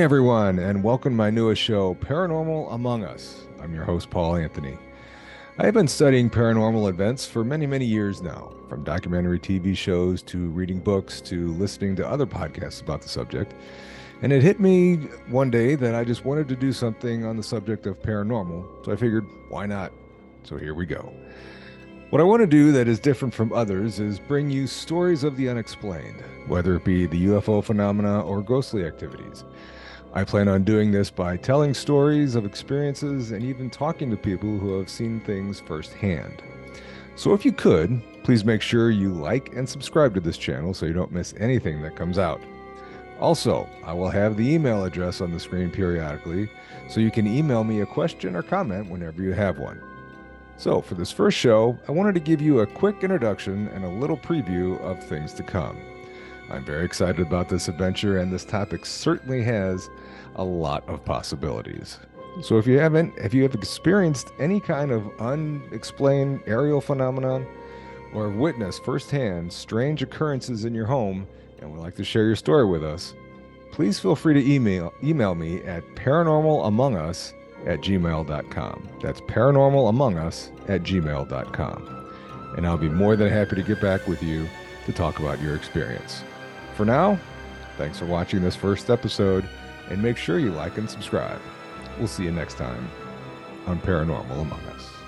Everyone, and welcome to my newest show, Paranormal Among Us. I'm your host, Paul Anthony. I have been studying paranormal events for many, many years now, from documentary TV shows to reading books to listening to other podcasts about the subject. And it hit me one day that I just wanted to do something on the subject of paranormal, so I figured, why not? So here we go. What I want to do that is different from others is bring you stories of the unexplained, whether it be the UFO phenomena or ghostly activities. I plan on doing this by telling stories of experiences and even talking to people who have seen things firsthand. So if you could, please make sure you like and subscribe to this channel so you don't miss anything that comes out. Also, I will have the email address on the screen periodically, so you can email me a question or comment whenever you have one. So, for this first show, I wanted to give you a quick introduction and a little preview of things to come. I'm very excited about this adventure, and this topic certainly has a lot of possibilities. So, if you haven't, if you have experienced any kind of unexplained aerial phenomenon or witnessed firsthand strange occurrences in your home and would like to share your story with us, please feel free to email email me at paranormalamongus at gmail.com. That's paranormalamongus at gmail.com. And I'll be more than happy to get back with you to talk about your experience. For now, thanks for watching this first episode, and make sure you like and subscribe. We'll see you next time on Paranormal Among Us.